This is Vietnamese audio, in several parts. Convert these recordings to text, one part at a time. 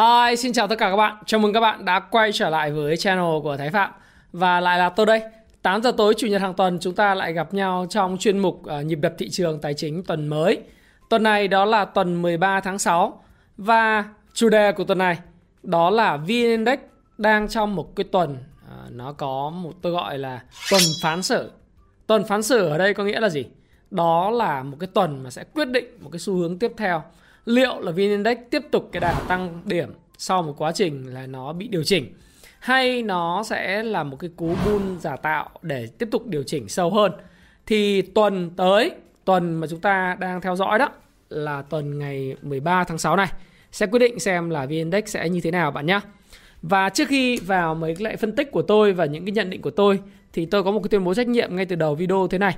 Hi, xin chào tất cả các bạn. Chào mừng các bạn đã quay trở lại với channel của Thái Phạm. Và lại là tôi đây. 8 giờ tối chủ nhật hàng tuần chúng ta lại gặp nhau trong chuyên mục uh, nhịp đập thị trường tài chính tuần mới. Tuần này đó là tuần 13 tháng 6 và chủ đề của tuần này đó là VN Index đang trong một cái tuần uh, nó có một tôi gọi là tuần phán xử. Tuần phán xử ở đây có nghĩa là gì? Đó là một cái tuần mà sẽ quyết định một cái xu hướng tiếp theo liệu là VN Index tiếp tục cái đà tăng điểm sau một quá trình là nó bị điều chỉnh, hay nó sẽ là một cái cú bull giả tạo để tiếp tục điều chỉnh sâu hơn thì tuần tới, tuần mà chúng ta đang theo dõi đó, là tuần ngày 13 tháng 6 này, sẽ quyết định xem là VN Index sẽ như thế nào bạn nhé. Và trước khi vào mấy cái lại phân tích của tôi và những cái nhận định của tôi, thì tôi có một cái tuyên bố trách nhiệm ngay từ đầu video thế này.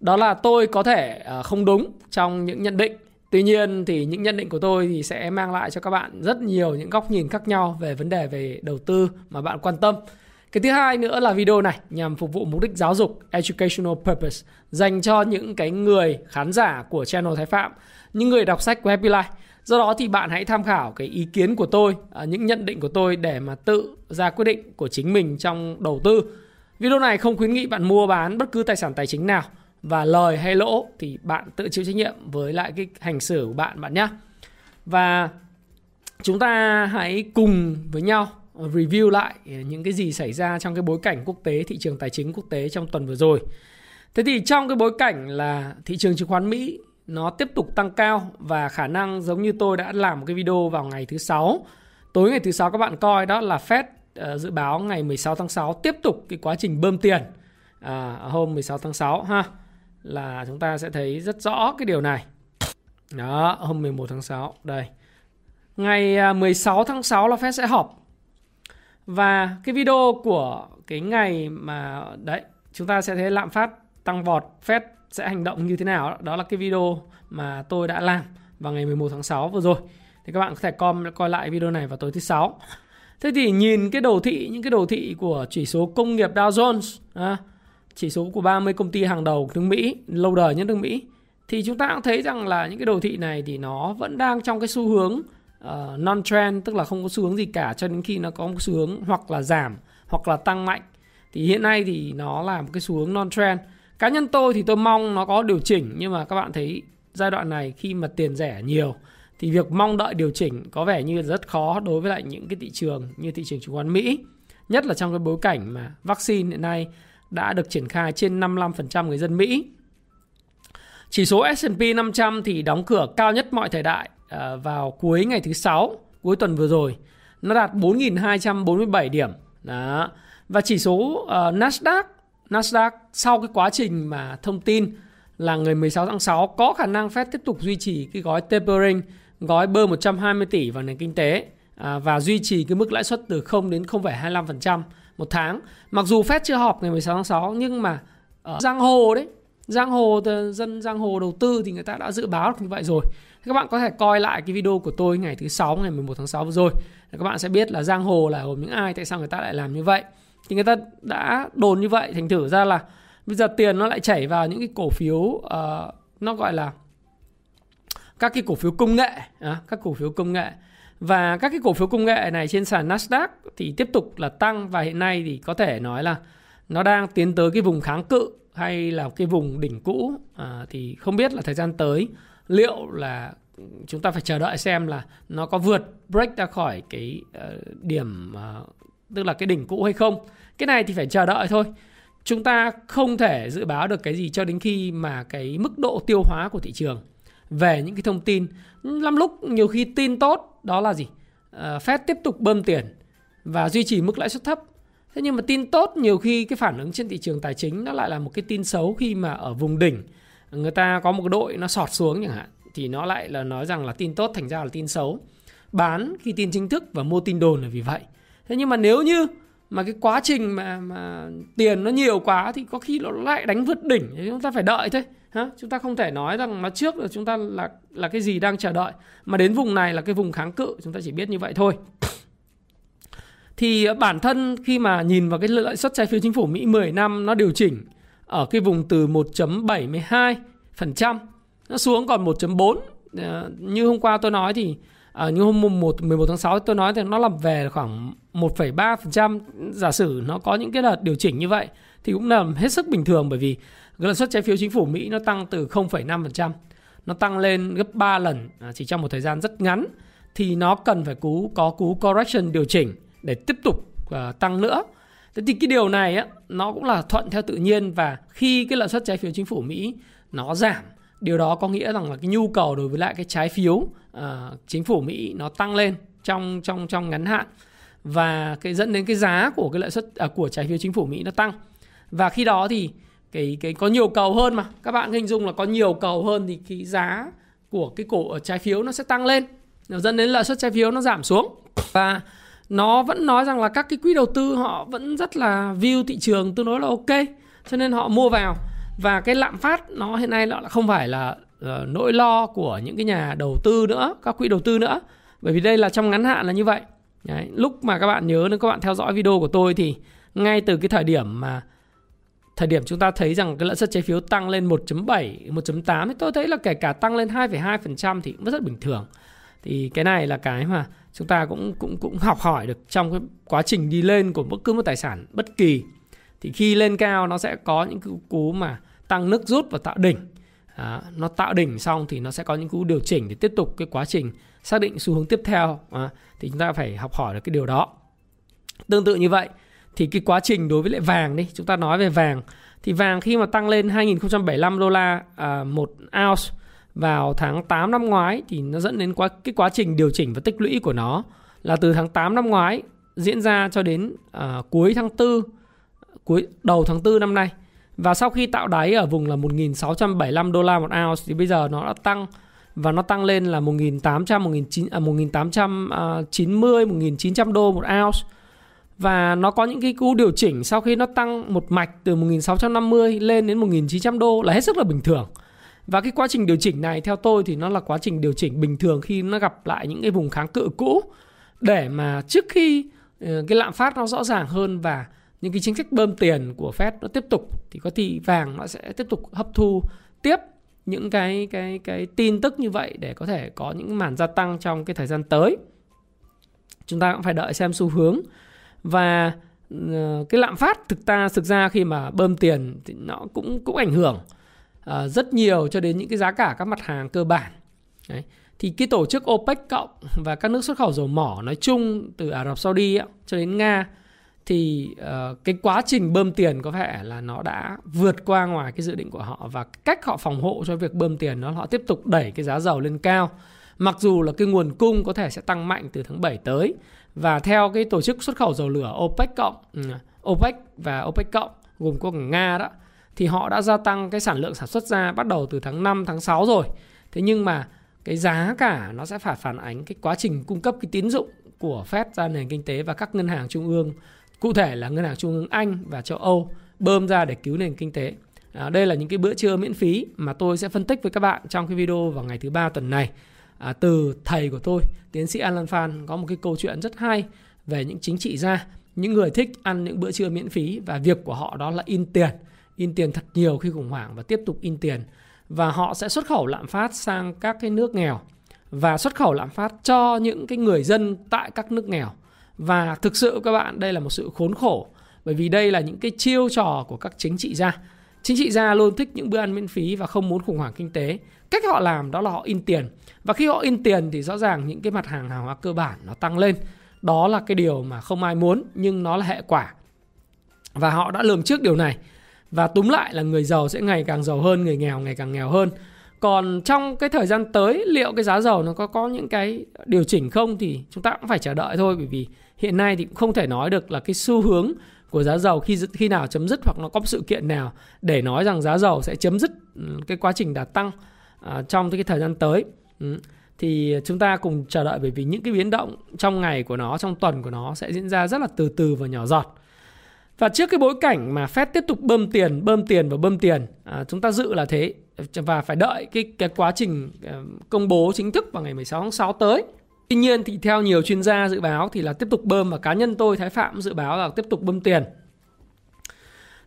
Đó là tôi có thể ờ, không đúng trong những nhận định Tuy nhiên thì những nhận định của tôi thì sẽ mang lại cho các bạn rất nhiều những góc nhìn khác nhau về vấn đề về đầu tư mà bạn quan tâm. Cái thứ hai nữa là video này nhằm phục vụ mục đích giáo dục educational purpose dành cho những cái người khán giả của channel Thái Phạm, những người đọc sách của Happy Life. Do đó thì bạn hãy tham khảo cái ý kiến của tôi, à, những nhận định của tôi để mà tự ra quyết định của chính mình trong đầu tư. Video này không khuyến nghị bạn mua bán bất cứ tài sản tài chính nào và lời hay lỗ thì bạn tự chịu trách nhiệm với lại cái hành xử của bạn bạn nhé. Và chúng ta hãy cùng với nhau review lại những cái gì xảy ra trong cái bối cảnh quốc tế thị trường tài chính quốc tế trong tuần vừa rồi. Thế thì trong cái bối cảnh là thị trường chứng khoán Mỹ nó tiếp tục tăng cao và khả năng giống như tôi đã làm một cái video vào ngày thứ sáu tối ngày thứ sáu các bạn coi đó là Fed uh, dự báo ngày 16 tháng 6 tiếp tục cái quá trình bơm tiền à, hôm 16 tháng 6 ha là chúng ta sẽ thấy rất rõ cái điều này. Đó, hôm 11 tháng 6 đây. Ngày à, 16 tháng 6 là Fed sẽ họp. Và cái video của cái ngày mà đấy, chúng ta sẽ thấy lạm phát tăng vọt, Fed sẽ hành động như thế nào đó là cái video mà tôi đã làm vào ngày 11 tháng 6 vừa rồi. Thì các bạn có thể com coi lại video này vào tối thứ sáu. Thế thì nhìn cái đồ thị những cái đồ thị của chỉ số công nghiệp Dow Jones à, chỉ số của 30 công ty hàng đầu nước Mỹ, lâu đời nhất nước Mỹ thì chúng ta cũng thấy rằng là những cái đồ thị này thì nó vẫn đang trong cái xu hướng ờ, uh, non trend tức là không có xu hướng gì cả cho đến khi nó có một xu hướng hoặc là giảm hoặc là tăng mạnh. Thì hiện nay thì nó là một cái xu hướng non trend cá nhân tôi thì tôi mong nó có điều chỉnh nhưng mà các bạn thấy giai đoạn này khi mà tiền rẻ nhiều thì việc mong đợi điều chỉnh có vẻ như rất khó đối với lại những cái thị trường như thị trường chứng khoán Mỹ nhất là trong cái bối cảnh mà vaccine hiện nay đã được triển khai trên 55% người dân Mỹ. Chỉ số S&P 500 thì đóng cửa cao nhất mọi thời đại à, vào cuối ngày thứ sáu cuối tuần vừa rồi. Nó đạt 4.247 điểm. Đó. Và chỉ số uh, Nasdaq Nasdaq sau cái quá trình mà thông tin là ngày 16 tháng 6 có khả năng Fed tiếp tục duy trì cái gói tapering, gói bơm 120 tỷ vào nền kinh tế à, và duy trì cái mức lãi suất từ 0 đến 0,25% một tháng. Mặc dù Fed chưa họp ngày 16 tháng 6 nhưng mà ở giang hồ đấy giang hồ dân giang hồ đầu tư thì người ta đã dự báo được như vậy rồi. Các bạn có thể coi lại cái video của tôi ngày thứ sáu ngày 11 tháng 6 vừa rồi. Các bạn sẽ biết là giang hồ là gồm những ai tại sao người ta lại làm như vậy. Thì người ta đã đồn như vậy thành thử ra là bây giờ tiền nó lại chảy vào những cái cổ phiếu uh, nó gọi là các cái cổ phiếu công nghệ à, các cổ phiếu công nghệ và các cái cổ phiếu công nghệ này trên sàn Nasdaq thì tiếp tục là tăng và hiện nay thì có thể nói là nó đang tiến tới cái vùng kháng cự hay là cái vùng đỉnh cũ à, thì không biết là thời gian tới liệu là chúng ta phải chờ đợi xem là nó có vượt break ra khỏi cái uh, điểm uh, tức là cái đỉnh cũ hay không. Cái này thì phải chờ đợi thôi. Chúng ta không thể dự báo được cái gì cho đến khi mà cái mức độ tiêu hóa của thị trường về những cái thông tin lắm lúc nhiều khi tin tốt đó là gì? Uh, Fed tiếp tục bơm tiền và duy trì mức lãi suất thấp. Thế nhưng mà tin tốt nhiều khi cái phản ứng trên thị trường tài chính nó lại là một cái tin xấu khi mà ở vùng đỉnh. Người ta có một đội nó sọt xuống chẳng hạn thì nó lại là nói rằng là tin tốt thành ra là tin xấu. Bán khi tin chính thức và mua tin đồn là vì vậy. Thế nhưng mà nếu như mà cái quá trình mà mà tiền nó nhiều quá thì có khi nó lại đánh vượt đỉnh, thì chúng ta phải đợi thôi ha chúng ta không thể nói rằng nó trước là chúng ta là là cái gì đang chờ đợi, mà đến vùng này là cái vùng kháng cự, chúng ta chỉ biết như vậy thôi. Thì bản thân khi mà nhìn vào cái lợi suất trái phiếu chính phủ Mỹ 10 năm, nó điều chỉnh ở cái vùng từ 1.72% nó xuống còn 1.4 ờ, như hôm qua tôi nói thì à, như hôm 1 11 tháng 6 tôi nói thì nó làm về khoảng 1,3% giả sử nó có những cái đợt điều chỉnh như vậy thì cũng là hết sức bình thường bởi vì cái suất trái phiếu chính phủ Mỹ nó tăng từ 0,5% nó tăng lên gấp 3 lần à, chỉ trong một thời gian rất ngắn thì nó cần phải cú có cú correction điều chỉnh để tiếp tục uh, tăng nữa. Thế thì cái điều này á nó cũng là thuận theo tự nhiên và khi cái lợi suất trái phiếu chính phủ Mỹ nó giảm điều đó có nghĩa rằng là cái nhu cầu đối với lại cái trái phiếu uh, chính phủ Mỹ nó tăng lên trong trong trong ngắn hạn và cái dẫn đến cái giá của cái lợi suất à, của trái phiếu chính phủ Mỹ nó tăng. Và khi đó thì cái cái có nhiều cầu hơn mà. Các bạn hình dung là có nhiều cầu hơn thì cái giá của cái cổ trái phiếu nó sẽ tăng lên. Nó dẫn đến lợi suất trái phiếu nó giảm xuống. Và nó vẫn nói rằng là các cái quỹ đầu tư họ vẫn rất là view thị trường tương đối là ok cho nên họ mua vào. Và cái lạm phát nó hiện nay nó không phải là uh, nỗi lo của những cái nhà đầu tư nữa các quỹ đầu tư nữa bởi vì đây là trong ngắn hạn là như vậy Đấy, lúc mà các bạn nhớ nếu các bạn theo dõi video của tôi thì ngay từ cái thời điểm mà thời điểm chúng ta thấy rằng cái lãi suất trái phiếu tăng lên 1.7, 1.8 thì tôi thấy là kể cả tăng lên 2,2% thì cũng rất bình thường. Thì cái này là cái mà chúng ta cũng cũng cũng học hỏi được trong cái quá trình đi lên của bất cứ một tài sản bất kỳ. Thì khi lên cao nó sẽ có những cái cú mà tăng nước rút và tạo đỉnh. À, nó tạo đỉnh xong thì nó sẽ có những cú điều chỉnh để tiếp tục cái quá trình xác định xu hướng tiếp theo. À, thì chúng ta phải học hỏi được cái điều đó. Tương tự như vậy thì cái quá trình đối với lại vàng đi chúng ta nói về vàng thì vàng khi mà tăng lên 2075 đô la à, một ounce vào tháng 8 năm ngoái thì nó dẫn đến quá cái quá trình điều chỉnh và tích lũy của nó là từ tháng 8 năm ngoái diễn ra cho đến à, cuối tháng 4 cuối đầu tháng 4 năm nay và sau khi tạo đáy ở vùng là 1.675 đô la một ounce thì bây giờ nó đã tăng và nó tăng lên là 1.800 19, à, 1.890 1.900 à, đô một ounce và nó có những cái cú điều chỉnh sau khi nó tăng một mạch từ 1650 lên đến 1900 đô là hết sức là bình thường. Và cái quá trình điều chỉnh này theo tôi thì nó là quá trình điều chỉnh bình thường khi nó gặp lại những cái vùng kháng cự cũ để mà trước khi ờ, cái lạm phát nó rõ ràng hơn và những cái chính sách bơm tiền của Fed nó tiếp tục thì có thì vàng nó sẽ tiếp tục hấp thu tiếp những cái cái cái tin tức như vậy để có thể có những màn gia tăng trong cái thời gian tới. Chúng ta cũng phải đợi xem xu hướng và ờ, cái lạm phát thực ta thực ra khi mà bơm tiền thì nó cũng cũng ảnh hưởng uh, rất nhiều cho đến những cái giá cả các mặt hàng cơ bản Đấy. thì cái tổ chức OPEC cộng và các nước xuất khẩu dầu mỏ nói chung từ Ả Rập Saudi ấy, cho đến Nga thì uh, cái quá trình bơm tiền có vẻ là nó đã vượt qua ngoài cái dự định của họ và cách họ phòng hộ cho việc bơm tiền nó họ tiếp tục đẩy cái giá dầu lên cao mặc dù là cái nguồn cung có thể sẽ tăng mạnh từ tháng 7 tới và theo cái tổ chức xuất khẩu dầu lửa OPEC cộng ừ, OPEC và OPEC cộng gồm có cả Nga đó thì họ đã gia tăng cái sản lượng sản xuất ra bắt đầu từ tháng 5 tháng 6 rồi. Thế nhưng mà cái giá cả nó sẽ phải phản ánh cái quá trình cung cấp cái tín dụng của Fed ra nền kinh tế và các ngân hàng trung ương cụ thể là ngân hàng trung ương Anh và châu Âu bơm ra để cứu nền kinh tế. À, đây là những cái bữa trưa miễn phí mà tôi sẽ phân tích với các bạn trong cái video vào ngày thứ ba tuần này. À, từ thầy của tôi tiến sĩ Alan Phan có một cái câu chuyện rất hay về những chính trị gia những người thích ăn những bữa trưa miễn phí và việc của họ đó là in tiền in tiền thật nhiều khi khủng hoảng và tiếp tục in tiền. Và họ sẽ xuất khẩu lạm phát sang các cái nước nghèo và xuất khẩu lạm phát cho những cái người dân tại các nước nghèo và thực sự các bạn, đây là một sự khốn khổ, bởi vì đây là những cái chiêu trò của các chính trị gia. Chính trị gia luôn thích những bữa ăn miễn phí và không muốn khủng hoảng kinh tế. Cách họ làm đó là họ in tiền. Và khi họ in tiền thì rõ ràng những cái mặt hàng hàng hóa cơ bản nó tăng lên. Đó là cái điều mà không ai muốn, nhưng nó là hệ quả. Và họ đã lường trước điều này. Và túm lại là người giàu sẽ ngày càng giàu hơn, người nghèo ngày càng nghèo hơn. Còn trong cái thời gian tới, liệu cái giá dầu nó có có những cái điều chỉnh không thì chúng ta cũng phải chờ đợi thôi, bởi vì hiện nay thì cũng không thể nói được là cái xu hướng của giá dầu khi khi nào chấm dứt hoặc nó có sự kiện nào để nói rằng giá dầu sẽ chấm dứt ừ, cái quá trình đà tăng uh, trong cái thời gian tới. Ừ. thì chúng ta cùng chờ đợi bởi vì những cái biến động trong ngày của nó trong tuần của nó sẽ diễn ra rất là từ từ và nhỏ giọt và trước cái bối cảnh mà Fed tiếp tục bơm tiền, bơm tiền và bơm tiền, à, chúng ta dự là thế và phải đợi cái cái quá trình ờ, công bố chính thức vào ngày 16 tháng 6 tới. Tuy nhiên thì theo nhiều chuyên gia dự báo thì là tiếp tục bơm và cá nhân tôi Thái Phạm dự báo là tiếp tục bơm tiền.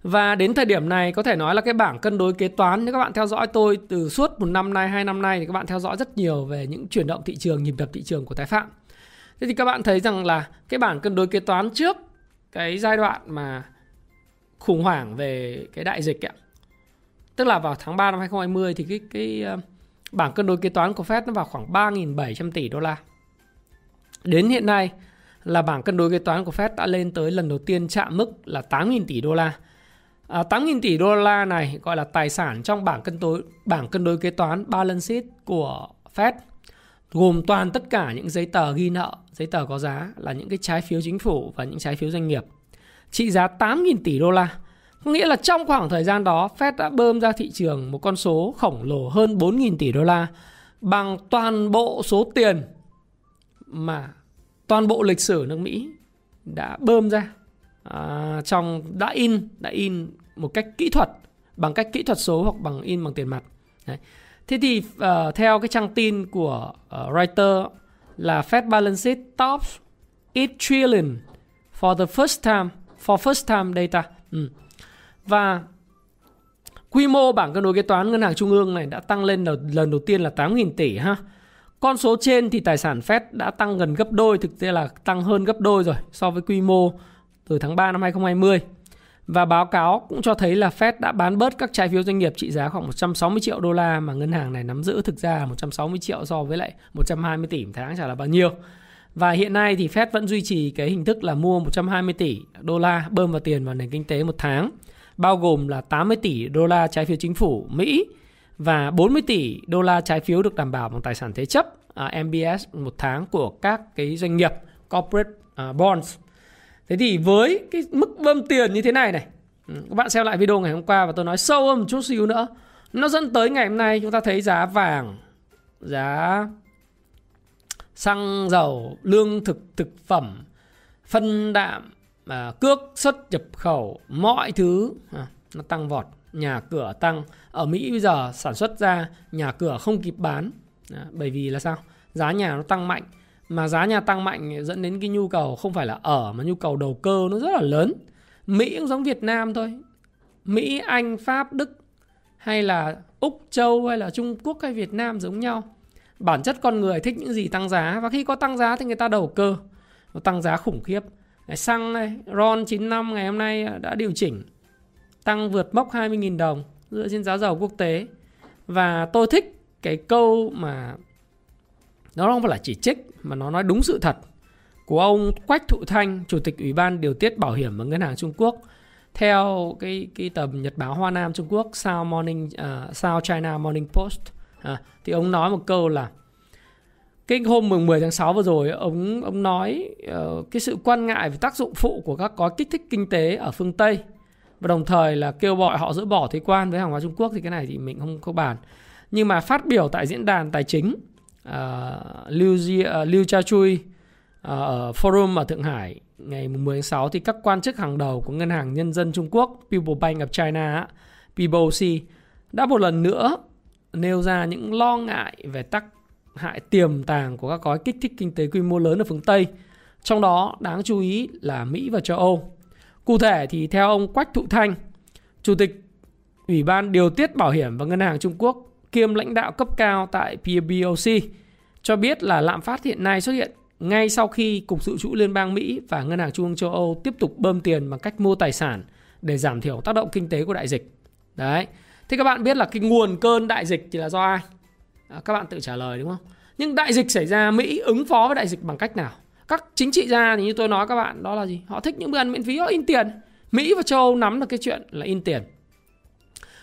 Và đến thời điểm này có thể nói là cái bảng cân đối kế toán nếu các bạn theo dõi tôi từ suốt một năm nay, hai năm nay thì các bạn theo dõi rất nhiều về những chuyển động thị trường, nhịp đập thị trường của Thái Phạm. Thế thì các bạn thấy rằng là cái bảng cân đối kế toán trước cái giai đoạn mà khủng hoảng về cái đại dịch ạ. Tức là vào tháng 3 năm 2020 thì cái cái ờ, bảng cân đối kế toán của Fed nó vào khoảng 3.700 tỷ đô la. Đến hiện nay là bảng cân đối kế toán của Fed đã lên tới lần đầu tiên chạm mức là 8.000 tỷ đô la. À, 8.000 tỷ đô la này gọi là tài sản trong bảng cân đối bảng cân đối kế toán balance sheet của Fed gồm toàn tất cả những giấy tờ ghi nợ, giấy tờ có giá là những cái trái phiếu chính phủ và những trái phiếu doanh nghiệp. Trị giá 8.000 tỷ đô la. Có nghĩa là trong khoảng thời gian đó, Fed đã bơm ra thị trường một con số khổng lồ hơn 4.000 tỷ đô la bằng toàn bộ số tiền mà toàn bộ lịch sử nước Mỹ đã bơm ra à, trong đã in đã in một cách kỹ thuật bằng cách kỹ thuật số hoặc bằng in bằng tiền mặt. Đấy. Thế thì uh, theo cái trang tin của uh, Reuters là Fed balance sheet tops 8 trillion for the first time for first time data. Ừ. Và quy mô bảng cân đối kế toán ngân hàng trung ương này đã tăng lên lần đầu tiên là 8.000 tỷ ha. Con số trên thì tài sản Fed đã tăng gần gấp đôi, thực tế là tăng hơn gấp đôi rồi so với quy mô từ tháng 3 năm 2020. Và báo cáo cũng cho thấy là Fed đã bán bớt các trái phiếu doanh nghiệp trị giá khoảng 160 triệu đô la mà ngân hàng này nắm giữ thực ra là 160 triệu so với lại 120 tỷ một tháng chả là bao nhiêu. Và hiện nay thì Fed vẫn duy trì cái hình thức là mua 120 tỷ đô la bơm vào tiền vào nền kinh tế một tháng, bao gồm là 80 tỷ đô la trái phiếu chính phủ Mỹ và 40 tỷ đô la trái phiếu được đảm bảo bằng tài sản thế chấp à, uh, MBS một tháng của các cái doanh nghiệp corporate uh, bonds. Thế thì với cái mức bơm tiền như thế này này ừ, Các bạn xem lại video ngày hôm qua và tôi nói sâu hơn một chút xíu nữa. Nó dẫn tới ngày hôm nay chúng ta thấy giá vàng Giá xăng dầu, lương thực, thực phẩm, phân đạm, à, cước xuất nhập khẩu, mọi thứ à, nó tăng vọt, nhà cửa tăng. Ở Mỹ bây giờ sản xuất ra nhà cửa không kịp bán, à, bởi vì là sao? Giá nhà nó tăng mạnh. Mà giá nhà tăng mạnh dẫn đến cái nhu cầu không phải là ở mà nhu cầu đầu cơ nó rất là lớn. Mỹ cũng giống Việt Nam thôi. Mỹ, Anh, Pháp, Đức hay là Úc, Châu hay là Trung Quốc hay Việt Nam giống nhau. Bản chất con người thích những gì tăng giá. Và khi có tăng giá thì người ta đầu cơ. Nó tăng giá khủng khiếp. Xăng này RON 95 ngày hôm nay đã điều chỉnh tăng vượt mốc 20.000 đồng dựa trên giá dầu quốc tế và tôi thích cái câu mà nó không phải là chỉ trích mà nó nói đúng sự thật của ông Quách Thụ Thanh, Chủ tịch Ủy ban Điều tiết Bảo hiểm và Ngân hàng Trung Quốc. Theo cái cái tờ Nhật báo Hoa Nam Trung Quốc South Morning à, uh, South China Morning Post à, thì ông nói một câu là cái hôm mùng 10 tháng 6 vừa rồi ông ông nói uh, cái sự quan ngại về tác dụng phụ của các gói kích thích kinh tế ở phương Tây và đồng thời là kêu gọi họ dỡ bỏ thuế quan với hàng hóa Trung Quốc thì cái này thì mình không có bàn. Nhưng mà phát biểu tại diễn đàn tài chính uh, Liu, uh, Liu Chui uh, ở forum ở Thượng Hải ngày 10 tháng 6 thì các quan chức hàng đầu của Ngân hàng Nhân dân Trung Quốc People Bank of China PBOC đã một lần nữa nêu ra những lo ngại về tác hại tiềm tàng của các gói kích thích kinh tế quy mô lớn ở phương Tây. Trong đó đáng chú ý là Mỹ và châu Âu. Cụ thể thì theo ông Quách Thụ Thanh, Chủ tịch Ủy ban Điều tiết Bảo hiểm và Ngân hàng Trung Quốc kiêm lãnh đạo cấp cao tại PBOC cho biết là lạm phát hiện nay xuất hiện ngay sau khi Cục Dự trữ Liên bang Mỹ và Ngân hàng Trung ương châu Âu tiếp tục bơm tiền bằng cách mua tài sản để giảm thiểu tác động kinh tế của đại dịch. Đấy. Thế các bạn biết là cái nguồn cơn đại dịch thì là do ai? À, các bạn tự trả lời đúng không? Nhưng đại dịch xảy ra Mỹ ứng phó với đại dịch bằng cách nào? Các chính trị gia thì như tôi nói các bạn đó là gì? Họ thích những bữa ăn miễn phí, họ in tiền. Mỹ và châu Âu nắm được cái chuyện là in tiền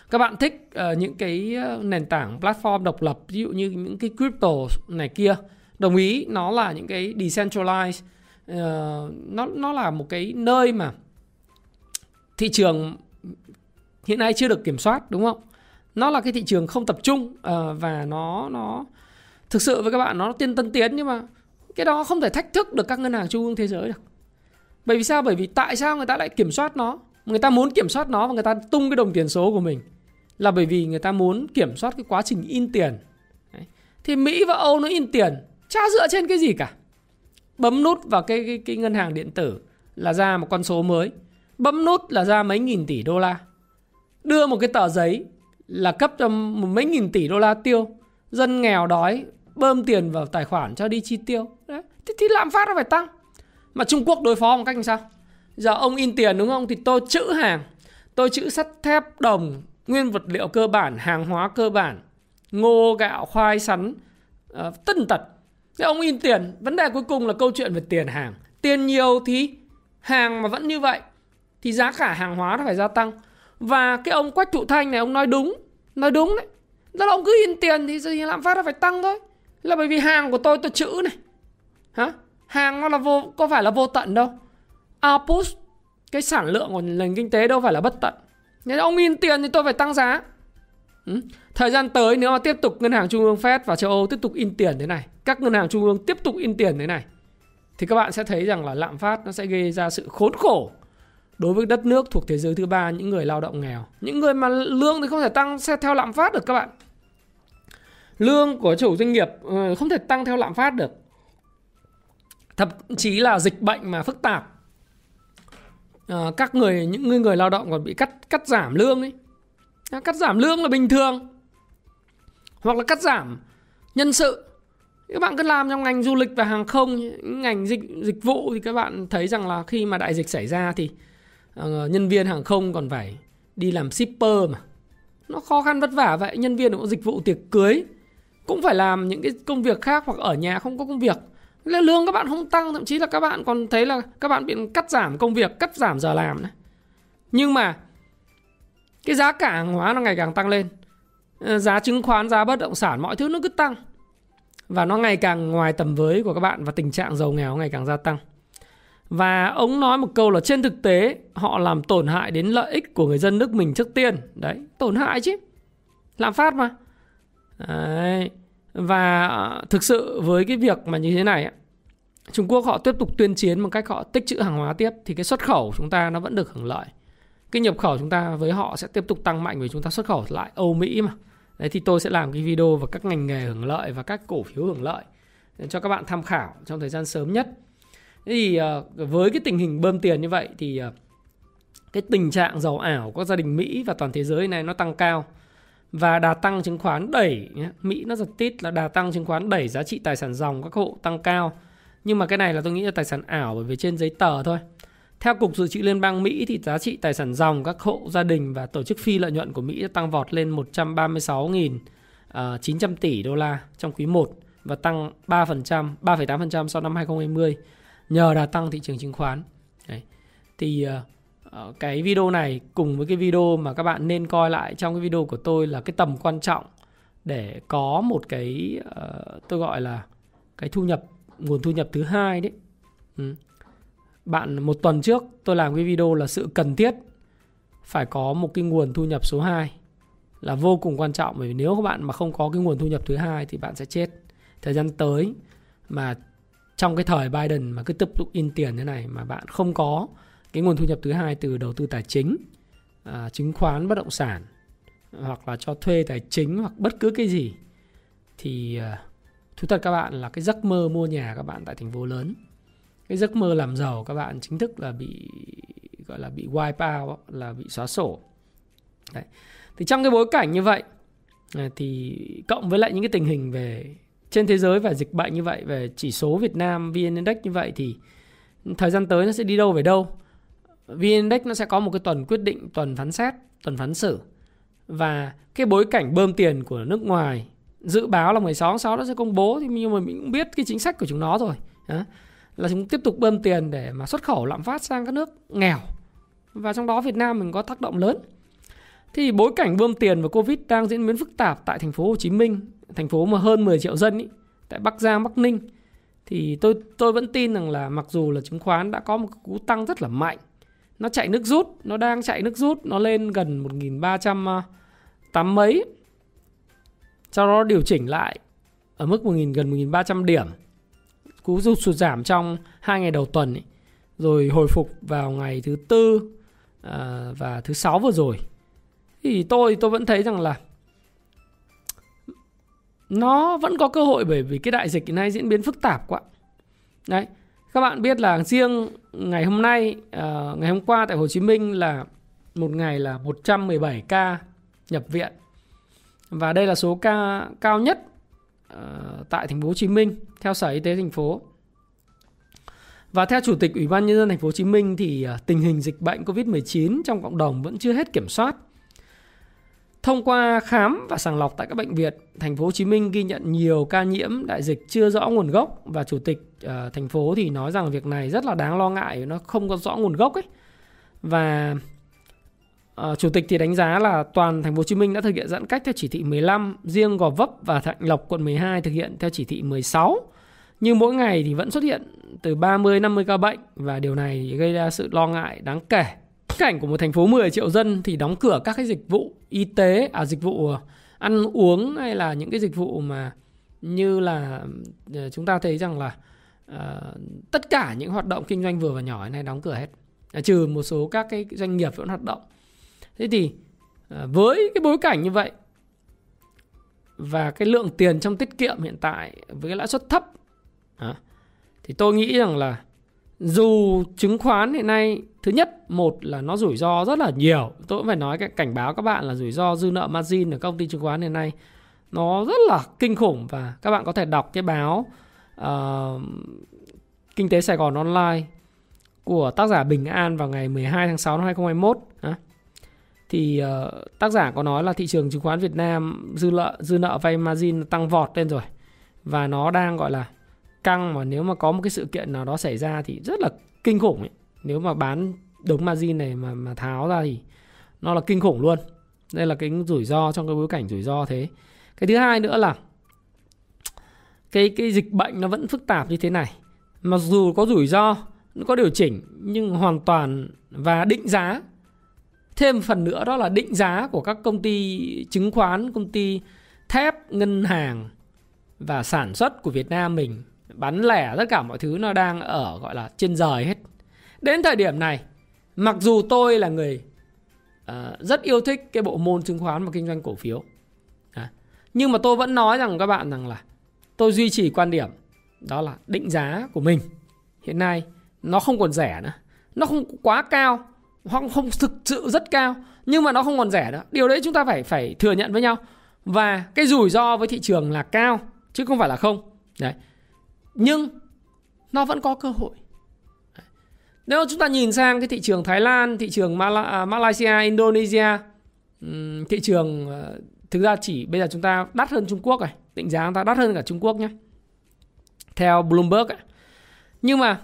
các bạn thích uh, những cái ờ, nền tảng platform độc lập ví dụ như những cái crypto này kia đồng ý nó là những cái decentralized uh, nó nó là một cái nơi mà thị trường hiện nay chưa được kiểm soát đúng không nó là cái thị trường không tập trung uh, và nó nó thực sự với các bạn nó tiên tân tiến nhưng mà cái đó không thể thách thức được các ngân hàng trung ương thế giới được. Bởi vì sao? Bởi vì tại sao người ta lại kiểm soát nó? Người ta muốn kiểm soát nó và người ta tung cái đồng tiền số của mình là bởi vì người ta muốn kiểm soát cái quá trình in tiền. Đấy. thì mỹ và âu nó in tiền chả dựa trên cái gì cả. Bấm nút vào cái, cái cái ngân hàng điện tử là ra một con số mới. Bấm nút là ra mấy nghìn tỷ đô la. Đưa một cái tờ giấy là cấp cho mấy nghìn tỷ đô la tiêu. Dân nghèo đói bơm tiền vào tài khoản cho đi chi tiêu. Đấy. Thì, thì lạm phát nó phải tăng. Mà Trung Quốc đối phó bằng cách làm sao? Giờ ông in tiền đúng không? Thì tôi chữ hàng tôi chữ sắt thép đồng nguyên vật liệu cơ bản hàng hóa cơ bản ngô gạo khoai sắn uh, tân tật. Thế ông in tiền vấn đề cuối cùng là câu chuyện về tiền hàng. Tiền nhiều thì hàng mà vẫn như vậy thì giá cả hàng hóa nó phải gia tăng. Và cái ông quách thụ thanh này ông nói đúng nói đúng đấy. Đó là ông cứ in tiền thì, thì lạm phát nó phải tăng thôi là bởi vì hàng của tôi tôi chữ này. Hả? Hàng nó là vô, có phải là vô tận đâu. Output, cái sản lượng của nền kinh tế đâu phải là bất tận. Nên ông in tiền thì tôi phải tăng giá. Ừ. thời gian tới nếu mà tiếp tục ngân hàng trung ương Fed và châu Âu tiếp tục in tiền thế này, các ngân hàng trung ương tiếp tục in tiền thế này, thì các bạn sẽ thấy rằng là lạm phát nó sẽ gây ra sự khốn khổ đối với đất nước thuộc thế giới thứ ba, những người lao động nghèo. Những người mà lương thì không thể tăng, sẽ theo lạm phát được các bạn lương của chủ doanh nghiệp ờ, không thể tăng theo lạm phát được. Thậm chí là dịch bệnh mà phức tạp. À, các người những người, người lao động còn bị cắt cắt giảm lương ấy. Cắt giảm lương là bình thường. Hoặc là cắt giảm nhân sự. Các bạn cứ làm trong ngành du lịch và hàng không ngành dịch dịch vụ thì các bạn thấy rằng là khi mà đại dịch xảy ra thì uh, nhân viên hàng không còn phải đi làm shipper mà. Nó khó khăn vất vả vậy nhân viên cũng dịch vụ tiệc cưới cũng phải làm những cái công việc khác hoặc ở nhà không có công việc. Lương các bạn không tăng, thậm chí là các bạn còn thấy là các bạn bị cắt giảm công việc, cắt giảm giờ làm nhưng mà cái giá cả hàng hóa nó ngày càng tăng lên. Ờ, giá chứng khoán, giá bất động sản, mọi thứ nó cứ tăng. Và nó ngày càng ngoài tầm với của các bạn và tình trạng giàu nghèo ngày càng gia tăng. Và ông nói một câu là trên thực tế, họ làm tổn hại đến lợi ích của người dân nước mình trước tiên. Đấy, tổn hại chứ. Lạm phát mà đấy và ờ, thực sự với cái việc mà như thế này Trung Quốc họ tiếp tục tuyên chiến bằng cách họ tích trữ hàng hóa tiếp thì cái xuất khẩu chúng ta nó vẫn được hưởng lợi. Cái nhập khẩu chúng ta với họ sẽ tiếp tục tăng mạnh vì chúng ta xuất khẩu lại Âu Mỹ mà. Đấy, thì tôi sẽ làm cái video và các ngành nghề hưởng lợi và các cổ phiếu hưởng lợi để cho các bạn tham khảo trong thời gian sớm nhất. Thế thì ờ, với cái tình hình bơm tiền như vậy thì ờ, cái tình trạng giàu ảo của gia đình Mỹ và toàn thế giới này nó tăng cao và đà tăng chứng khoán đẩy Mỹ nó giật tít là đà tăng chứng khoán đẩy giá trị tài sản dòng các hộ tăng cao nhưng mà cái này là tôi nghĩ là tài sản ảo bởi vì trên giấy tờ thôi theo Cục Dự trữ Liên bang Mỹ thì giá trị tài sản dòng các hộ gia đình và tổ chức phi lợi nhuận của Mỹ đã tăng vọt lên 136.900 ờ, tỷ đô la trong quý 1 và tăng 3%, 3,8% sau năm 2020 nhờ đà tăng thị trường chứng khoán. Đấy. Thì uh, Ờ, cái video này cùng với cái video mà các bạn nên coi lại trong cái video của tôi là cái tầm quan trọng để có một cái uh, tôi gọi là cái thu nhập nguồn thu nhập thứ hai đấy. Ừ. Bạn một tuần trước tôi làm cái video là sự cần thiết phải có một cái nguồn thu nhập số 2 là vô cùng quan trọng bởi vì nếu các bạn mà không có cái nguồn thu nhập thứ hai thì bạn sẽ chết. Thời gian tới mà trong cái thời Biden mà cứ tiếp tục in tiền thế này mà bạn không có cái nguồn thu nhập thứ hai từ đầu tư tài chính, à, chứng khoán, bất động sản hoặc là cho thuê tài chính hoặc bất cứ cái gì thì à, thú thật các bạn là cái giấc mơ mua nhà các bạn tại thành phố lớn. Cái giấc mơ làm giàu các bạn chính thức là bị gọi là bị wipe out là bị xóa sổ. Đấy. thì trong cái bối cảnh như vậy à, thì cộng với lại những cái tình hình về trên thế giới và dịch bệnh như vậy về chỉ số Việt Nam VN Index như vậy thì thời gian tới nó sẽ đi đâu về đâu? VN Index nó sẽ có một cái tuần quyết định tuần phán xét tuần phán xử. Và cái bối cảnh bơm tiền của nước ngoài dự báo là 16 tháng 6 nó sẽ công bố thì nhưng mà mình cũng biết cái chính sách của chúng nó rồi. Đó. là chúng tiếp tục bơm tiền để mà xuất khẩu lạm phát sang các nước nghèo. Và trong đó Việt Nam mình có tác động lớn. Thì bối cảnh bơm tiền và Covid đang diễn biến phức tạp tại thành phố Hồ Chí Minh thành phố mà hơn 10 triệu dân ý, tại Bắc Giang Bắc Ninh. Thì tôi tôi vẫn tin rằng là mặc dù là chứng khoán đã có một cú tăng rất là mạnh nó chạy nước rút nó đang chạy nước rút nó lên gần 1.300 ờ, tám mấy. Sau đó điều chỉnh lại ở mức 1.000 gần 1.300 điểm. Cú rút sụt giảm trong hai ngày đầu tuần ấy, rồi hồi phục vào ngày thứ tư à, và thứ sáu vừa rồi. Thì tôi tôi vẫn thấy rằng là nó vẫn có cơ hội bởi vì cái đại dịch hiện nay diễn biến phức tạp quá. Đấy các bạn biết là riêng ngày hôm nay uh, ngày hôm qua tại Hồ Chí Minh là một ngày là 117 ca nhập viện và đây là số ca cao nhất uh, tại thành phố Hồ Chí Minh theo Sở Y tế thành phố. Và theo Chủ tịch Ủy ban nhân dân thành phố Hồ Chí Minh thì uh, tình hình dịch bệnh COVID-19 trong cộng đồng vẫn chưa hết kiểm soát. Thông qua khám và sàng lọc tại các bệnh viện, thành phố Hồ Chí Minh ghi nhận nhiều ca nhiễm đại dịch chưa rõ nguồn gốc và chủ tịch uh, thành phố thì nói rằng việc này rất là đáng lo ngại, nó không có rõ nguồn gốc ấy. Và uh, chủ tịch thì đánh giá là toàn thành phố Hồ Chí Minh đã thực hiện giãn cách theo chỉ thị 15, riêng Gò Vấp và Thạnh Lộc quận 12 thực hiện theo chỉ thị 16. Nhưng mỗi ngày thì vẫn xuất hiện từ 30 50 ca bệnh và điều này gây ra sự lo ngại đáng kể cảnh của một thành phố 10 triệu dân thì đóng cửa các cái dịch vụ y tế, à dịch vụ ờ, ăn uống hay là những cái dịch vụ mà như là chúng ta thấy rằng là uh, tất cả những hoạt động kinh doanh vừa và nhỏ này đóng cửa hết, à, trừ một số các cái doanh nghiệp vẫn hoạt động. Thế thì uh, với cái bối cảnh như vậy và cái lượng tiền trong tiết kiệm hiện tại với cái lãi suất thấp à, thì tôi nghĩ rằng là dù chứng khoán hiện nay thứ nhất một là nó rủi ro rất là nhiều tôi cũng phải nói cái cảnh báo các bạn là rủi ro dư nợ margin ở công ty chứng khoán hiện nay nó rất là kinh khủng và các bạn có thể đọc cái báo uh, kinh tế Sài Gòn online của tác giả Bình An vào ngày 12 tháng 6 năm 2021 à, thì uh, tác giả có nói là thị trường chứng khoán Việt Nam dư nợ dư nợ vay margin tăng vọt lên rồi và nó đang gọi là căng mà nếu mà có một cái sự kiện nào đó xảy ra thì rất là kinh khủng ấy. Nếu mà bán đống margin này mà mà tháo ra thì nó là kinh khủng luôn. Đây là cái rủi ro trong cái bối cảnh rủi ro thế. Cái thứ hai nữa là cái cái dịch bệnh nó vẫn phức tạp như thế này. Mặc dù có rủi ro, nó có điều chỉnh nhưng hoàn toàn và định giá. Thêm phần nữa đó là định giá của các công ty chứng khoán, công ty thép, ngân hàng và sản xuất của Việt Nam mình. Bán lẻ tất cả mọi thứ nó đang ở gọi là trên rời hết. Đến thời điểm này mặc dù tôi là người uh, rất yêu thích cái bộ môn chứng khoán và kinh doanh cổ phiếu à, nhưng mà tôi vẫn nói rằng các bạn rằng là tôi duy trì quan điểm đó là định giá của mình. Hiện nay nó không còn rẻ nữa. Nó không quá cao hoặc không thực sự rất cao nhưng mà nó không còn rẻ nữa. Điều đấy chúng ta phải phải thừa nhận với nhau. Và cái rủi ro với thị trường là cao chứ không phải là không. Đấy. Nhưng nó vẫn có cơ hội. Nếu chúng ta nhìn sang cái thị trường Thái Lan, thị trường à, Malaysia, Indonesia, thị trường ờ, thực ra chỉ bây giờ chúng ta đắt hơn Trung Quốc rồi, định giá chúng ta đắt hơn cả Trung Quốc nhé. Theo Bloomberg ấy. Nhưng mà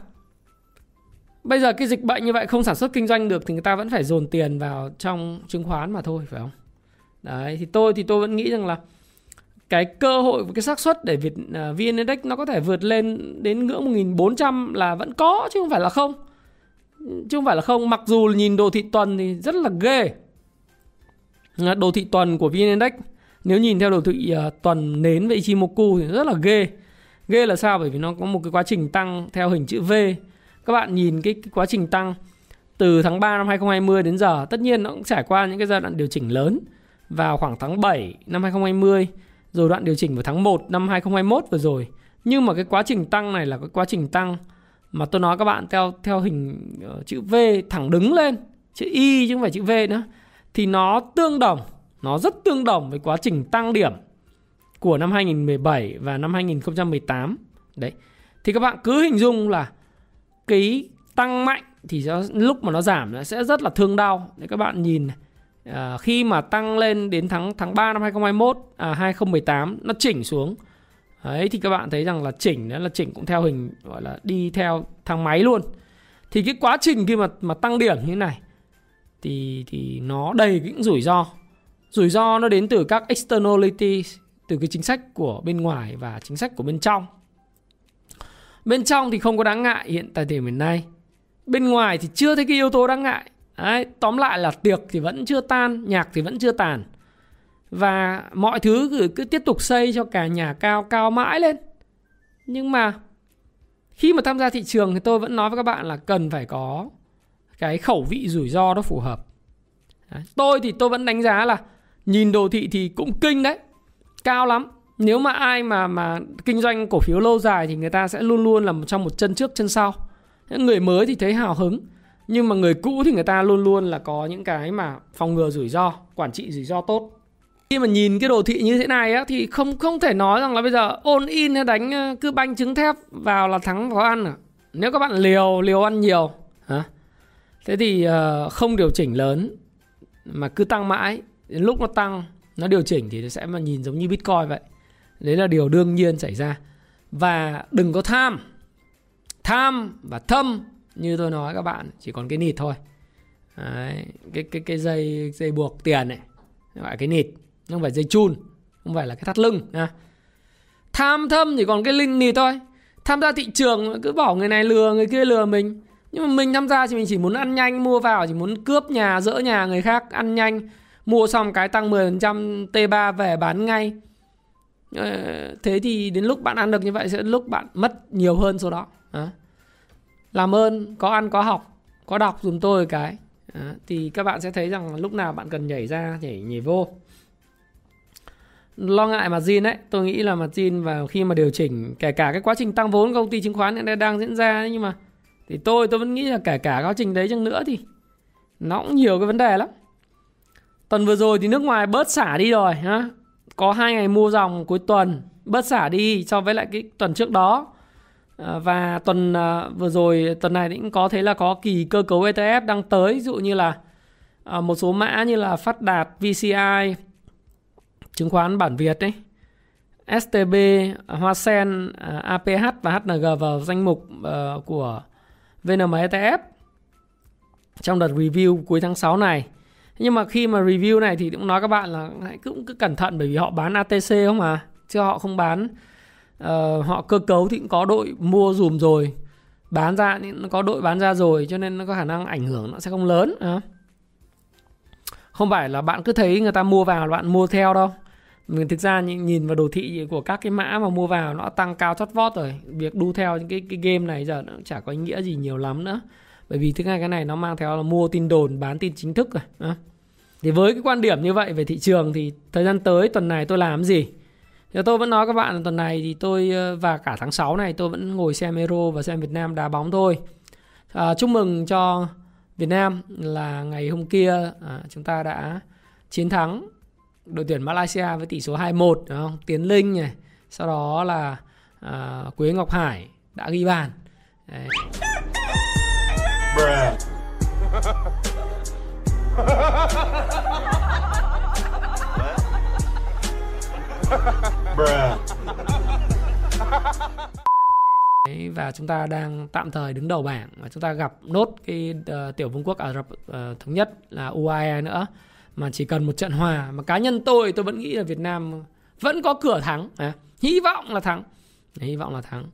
bây giờ cái dịch bệnh như vậy không sản xuất kinh doanh được thì người ta vẫn phải dồn tiền vào trong chứng khoán mà thôi phải không? Đấy thì tôi thì tôi vẫn nghĩ rằng là cái cơ hội và cái xác suất để Việt uh, VN Index nó có thể vượt lên đến ngưỡng 1400 là vẫn có chứ không phải là không. Chứ không phải là không, mặc dù nhìn đồ thị tuần thì rất là ghê. Đồ thị tuần của VN Index nếu nhìn theo đồ thị ờ, uh, tuần nến với Ichimoku thì rất là ghê. Ghê là sao? Bởi vì nó có một cái quá trình tăng theo hình chữ V. Các bạn nhìn cái, cái quá trình tăng từ tháng 3 năm 2020 đến giờ, tất nhiên nó cũng trải qua những cái giai đoạn điều chỉnh lớn vào khoảng tháng 7 năm 2020 rồi đoạn điều chỉnh vào tháng 1 năm 2021 vừa rồi. Nhưng mà cái quá trình tăng này là cái quá trình tăng mà tôi nói các bạn theo theo hình uh, chữ V thẳng đứng lên, chữ Y chứ không phải chữ V nữa thì nó tương đồng, nó rất tương đồng với quá trình tăng điểm của năm 2017 và năm 2018. Đấy. Thì các bạn cứ hình dung là cái tăng mạnh thì nó lúc mà nó giảm nó sẽ rất là thương đau. Để các bạn nhìn này à, khi mà tăng lên đến tháng tháng 3 năm 2021 à 2018 nó chỉnh xuống đấy thì các bạn thấy rằng là chỉnh đó là chỉnh cũng theo hình gọi là đi theo thang máy luôn thì cái quá trình khi mà mà tăng điểm như thế này thì thì nó đầy những rủi ro rủi ro nó đến từ các externalities từ cái chính sách của bên ngoài và chính sách của bên trong bên trong thì không có đáng ngại hiện tại thời điểm này bên ngoài thì chưa thấy cái yếu tố đáng ngại Đấy, tóm lại là tiệc thì vẫn chưa tan, nhạc thì vẫn chưa tàn. và mọi thứ cứ, cứ tiếp tục xây cho cả nhà cao cao mãi lên nhưng mà khi mà tham gia thị trường thì tôi vẫn nói với các bạn là cần phải có cái khẩu vị rủi ro nó phù hợp đấy. tôi thì tôi vẫn đánh giá là nhìn đồ thị thì cũng kinh đấy cao lắm. Nếu mà ai mà mà kinh doanh cổ phiếu lâu dài thì người ta sẽ luôn luôn là trong một chân trước chân sau. Những người mới thì thấy hào hứng nhưng mà người cũ thì người ta luôn luôn là có những cái mà phòng ngừa rủi ro quản trị rủi ro tốt. Khi mà nhìn cái đồ thị như thế này á thì không không thể nói rằng là bây giờ ôn in hay đánh ờ, cứ banh trứng thép vào là thắng có ăn à. nếu các bạn liều liều ăn nhiều hả? Thế thì uh, không điều chỉnh lớn mà cứ tăng mãi đến lúc nó tăng nó điều chỉnh thì nó sẽ mà nhìn giống như bitcoin vậy. Đấy là điều đương nhiên xảy ra. Và đừng có tham. Tham và thâm như tôi nói các bạn chỉ còn cái nịt thôi. Đấy, cái cái cái dây dây buộc tiền này gọi cái nịt không phải dây chun không phải là cái thắt lưng nha tham thâm chỉ còn cái linh nịt thôi. Tham gia thị trường cứ bảo người này lừa người kia lừa mình. Nhưng mà mình tham gia thì mình chỉ muốn ăn nhanh mua vào chỉ muốn cướp nhà dỡ nhà người khác ăn nhanh mua xong cái tăng 10% T3 về bán ngay. Ờ, thế thì đến lúc bạn ăn được như vậy sẽ lúc bạn mất nhiều hơn số đó. À. làm ơn, có ăn, có học, có đọc dùm tôi cái. À. thì các bạn sẽ thấy rằng lúc nào bạn cần nhảy ra, nhảy nhảy vô. Lo ngại margin đấy tôi nghĩ là mà Jin và khi mà điều chỉnh, kể cả cái quá trình tăng vốn công ty chứng khoán hiện nay đang diễn ra nhưng mà thì tôi tôi vẫn nghĩ là kể cả quá trình đấy chăng nữa thì nó cũng nhiều cái vấn đề lắm tuần vừa rồi thì nước ngoài bớt xả đi rồi ha có hai ngày mua dòng cuối tuần bớt xả đi so với lại cái tuần trước đó. Ờ, và tuần ờ, vừa rồi tuần này cũng có thấy là có kỳ cơ cấu ETF đang tới. Ví dụ như là ờ, một số mã như là Phát Đạt, VCI, chứng khoán bản Việt đấy, STB, Hoa Sen, APH và HNG vào danh mục của VNM ETF trong đợt review cuối tháng 6 này nhưng mà khi mà review này thì cũng nói các bạn là hãy cũng cứ cẩn thận bởi vì họ bán ATC không mà chứ họ không bán uh, họ cơ cấu thì cũng có đội mua dùm rồi bán ra nó có đội bán ra rồi cho nên nó có khả năng ảnh hưởng nó sẽ không lớn à. không phải là bạn cứ thấy người ta mua vào bạn mua theo đâu mình thực ra nhìn vào đồ thị của các cái mã mà mua vào nó tăng cao chót vót rồi việc đu theo những cái cái game này giờ nó chả có ý nghĩa gì nhiều lắm nữa bởi vì thứ hai cái này nó mang theo là mua tin đồn bán tin chính thức rồi à. thì với cái quan điểm như vậy về thị trường thì thời gian tới tuần này tôi làm gì thì tôi vẫn nói các bạn là tuần này thì tôi ờ, và cả tháng 6 này tôi vẫn ngồi xem Euro và xem Việt Nam đá bóng thôi à, chúc mừng cho Việt Nam là ngày hôm kia à, chúng ta đã chiến thắng đội tuyển Malaysia với tỷ số 2-1 đúng không? Tiến Linh này, sau đó là à, Quế Ngọc Hải đã ghi bàn. Đấy. Đấy, và chúng ta đang tạm thời đứng đầu bảng và chúng ta gặp nốt cái uh, tiểu vương quốc Ả Rập uh, thống nhất là UAE nữa. Mà chỉ cần một trận hòa mà cá nhân tôi tôi vẫn nghĩ là Việt Nam vẫn có cửa thắng. À, hy vọng là thắng. Hy vọng là thắng.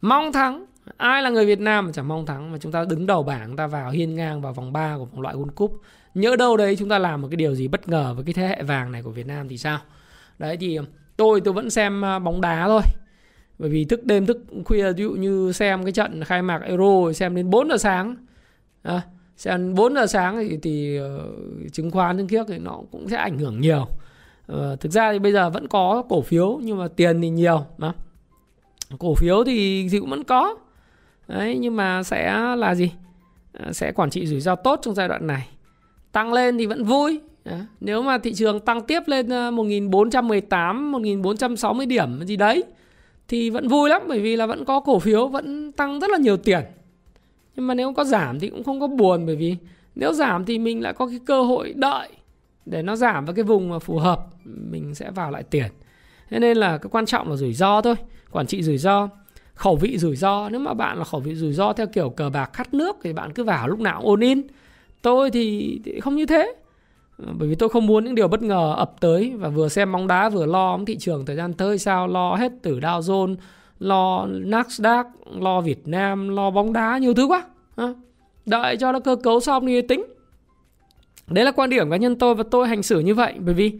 Mong thắng ai là người Việt Nam mà chẳng mong thắng mà chúng ta đứng đầu bảng chúng ta vào hiên ngang vào vòng 3 của vòng loại World Cup? Nhớ đâu đấy chúng ta làm một cái điều gì bất ngờ với cái thế hệ vàng này của Việt Nam thì sao? Đấy thì tôi tôi vẫn xem à, bóng đá thôi. Bởi vì thức đêm thức khuya ví dụ như xem cái trận khai mạc Euro xem đến 4 giờ sáng à, xem 4 giờ sáng thì, thì uh, chứng khoán chứng khiếc thì nó cũng sẽ ảnh hưởng nhiều. Uh, thực ra thì bây giờ vẫn có cổ phiếu nhưng mà tiền thì nhiều mà. Cổ phiếu thì, thì cũng vẫn có đấy, nhưng mà sẽ là gì? À, sẽ quản trị rủi ro tốt trong giai đoạn này. Tăng lên thì vẫn vui. Nếu mà thị trường tăng tiếp lên à, 1418 1460 điểm gì đấy, thì vẫn vui lắm, bởi vì là vẫn có cổ phiếu, vẫn tăng rất là nhiều tiền. Nhưng mà nếu có giảm thì cũng không có buồn, bởi vì nếu giảm thì mình lại có cái cơ hội đợi để nó giảm vào cái vùng mà phù hợp, mình sẽ vào lại tiền. Thế nên là cái quan trọng là rủi ro thôi, quản trị rủi ro khẩu vị rủi ro. Nếu mà bạn là khẩu vị rủi ro theo kiểu cờ bạc khát nước thì bạn cứ vào lúc nào ôn in. Tôi thì, không như thế. Bởi vì tôi không muốn những điều bất ngờ ập tới và vừa xem bóng đá vừa lo thị trường thời gian tới sao lo hết từ Dow Jones lo Nasdaq, lo Việt Nam, lo bóng đá nhiều thứ quá. Đợi cho nó cơ cấu xong thì tính. Đấy là quan điểm cá nhân tôi và tôi hành xử như vậy. Bởi vì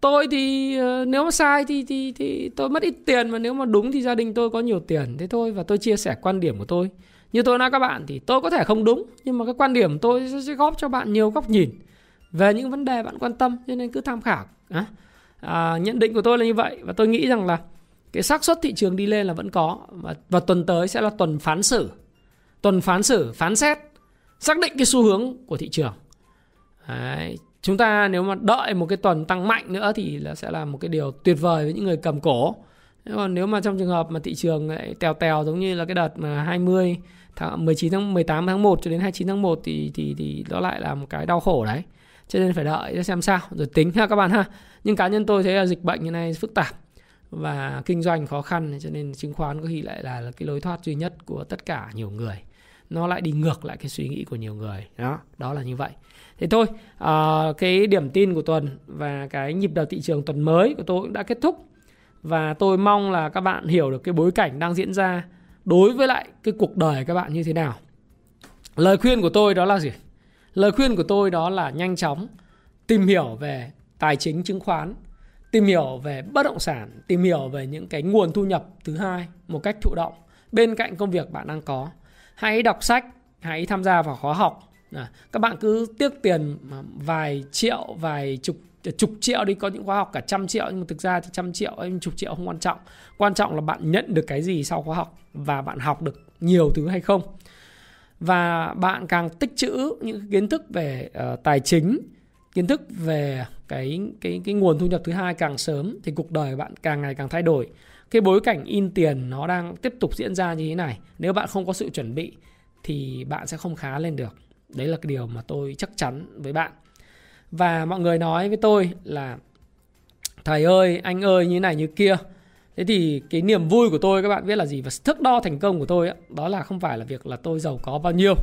tôi thì uh, nếu mà sai thì thì thì tôi mất ít tiền mà nếu mà đúng thì gia đình tôi có nhiều tiền. Thế thôi và tôi chia sẻ quan điểm của tôi. Như tôi nói các bạn thì tôi có thể không đúng nhưng mà cái quan điểm tôi sẽ góp cho bạn nhiều góc nhìn về những vấn đề bạn quan tâm cho nên cứ tham khảo à, à, nhận định của tôi là như vậy và tôi nghĩ rằng là cái xác suất thị trường đi lên là vẫn có và, và tuần tới sẽ là tuần phán xử. Tuần phán xử phán xét xác định cái xu hướng của thị trường. Đấy chúng ta nếu mà đợi một cái tuần tăng mạnh nữa thì là sẽ là một cái điều tuyệt vời với những người cầm cổ còn nếu mà trong trường hợp mà thị trường lại tèo tèo giống như là cái đợt mà 20 tháng 19 tháng 18 tháng 1 cho đến 29 tháng 1 thì thì thì đó lại là một cái đau khổ đấy. Cho nên phải đợi xem sao rồi tính ha các bạn ha. Nhưng cá nhân tôi thấy là dịch bệnh như này phức tạp và kinh doanh khó khăn cho nên chứng khoán có khi lại là, là cái lối thoát duy nhất của tất cả nhiều người nó lại đi ngược lại cái suy nghĩ của nhiều người đó đó là như vậy thế thôi à, cái điểm tin của tuần và cái nhịp đầu thị trường tuần mới của tôi cũng đã kết thúc. Và tôi mong là các bạn hiểu được cái bối cảnh đang diễn ra đối với lại cái cuộc đời các bạn như thế nào. Lời khuyên của tôi đó là gì? Lời khuyên của tôi đó là nhanh chóng tìm hiểu về tài chính chứng khoán tìm hiểu về bất động sản tìm hiểu về những cái nguồn thu nhập thứ hai một cách thụ động bên cạnh công việc bạn đang có. Hãy đọc sách hãy tham gia vào khóa học các bạn cứ tiếc tiền vài triệu vài chục chục triệu đi có những khóa học cả trăm triệu nhưng mà thực ra thì trăm triệu em chục triệu không quan trọng. Quan trọng là bạn nhận được cái gì sau khóa học và bạn học được nhiều thứ hay không. Và bạn càng tích trữ những kiến thức về uh, tài chính kiến thức về cái cái cái nguồn thu nhập thứ hai càng sớm thì cuộc đời bạn càng ngày càng thay đổi. Cái bối cảnh in tiền nó đang tiếp tục diễn ra như thế này. Nếu bạn không có sự chuẩn bị thì bạn sẽ không khá lên được đấy là cái điều mà tôi chắc chắn với bạn. Và mọi người nói với tôi là thầy ơi anh ơi như này như kia. Thế thì cái niềm vui của tôi các bạn biết là gì? Và thước đo thành công của tôi ấy, đó là không phải là việc là tôi giàu có bao nhiêu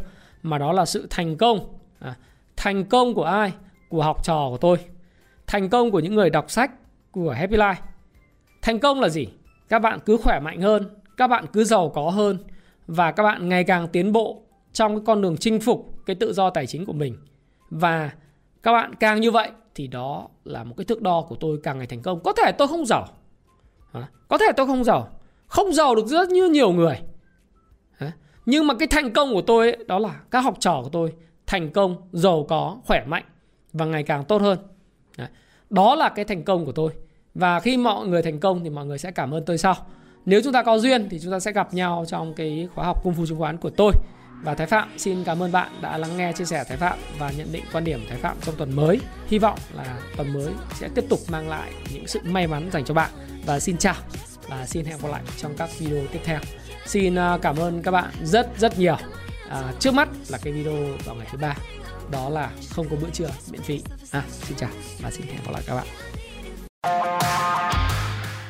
mà đó là sự thành công. À, thành công của ai? Của học trò của tôi. Thành công của những người đọc sách của Happy Life. Thành công là gì? Các bạn cứ khỏe mạnh hơn các bạn cứ giàu có hơn và các bạn ngày càng tiến bộ trong cái con đường chinh phục cái tự do tài chính của mình. Và các bạn càng như vậy thì đó là một cái thước đo của tôi càng ngày thành công. Có thể tôi không giàu. Có thể tôi không giàu. Không giàu được rất như nhiều người. Nhưng mà cái thành công của tôi ấy, đó là các học trò của tôi thành công giàu có khỏe mạnh và ngày càng tốt hơn. Đó là cái thành công của tôi. Và khi mọi người thành công thì mọi người sẽ cảm ơn tôi sau. Nếu chúng ta có duyên thì chúng ta sẽ gặp nhau trong cái khóa học cung phu chứng khoán của tôi và Thái Phạm xin cảm ơn bạn đã lắng nghe chia sẻ Thái Phạm và nhận định quan điểm Thái Phạm trong tuần mới. Hy vọng là tuần mới sẽ tiếp tục mang lại những sự may mắn dành cho bạn. Và xin chào và xin hẹn gặp lại trong các video tiếp theo. Xin à, cảm ơn các bạn rất rất nhiều. À, trước mắt là cái video vào ngày thứ ba đó là không có bữa trưa miễn phí. À, xin chào và xin hẹn gặp lại các bạn.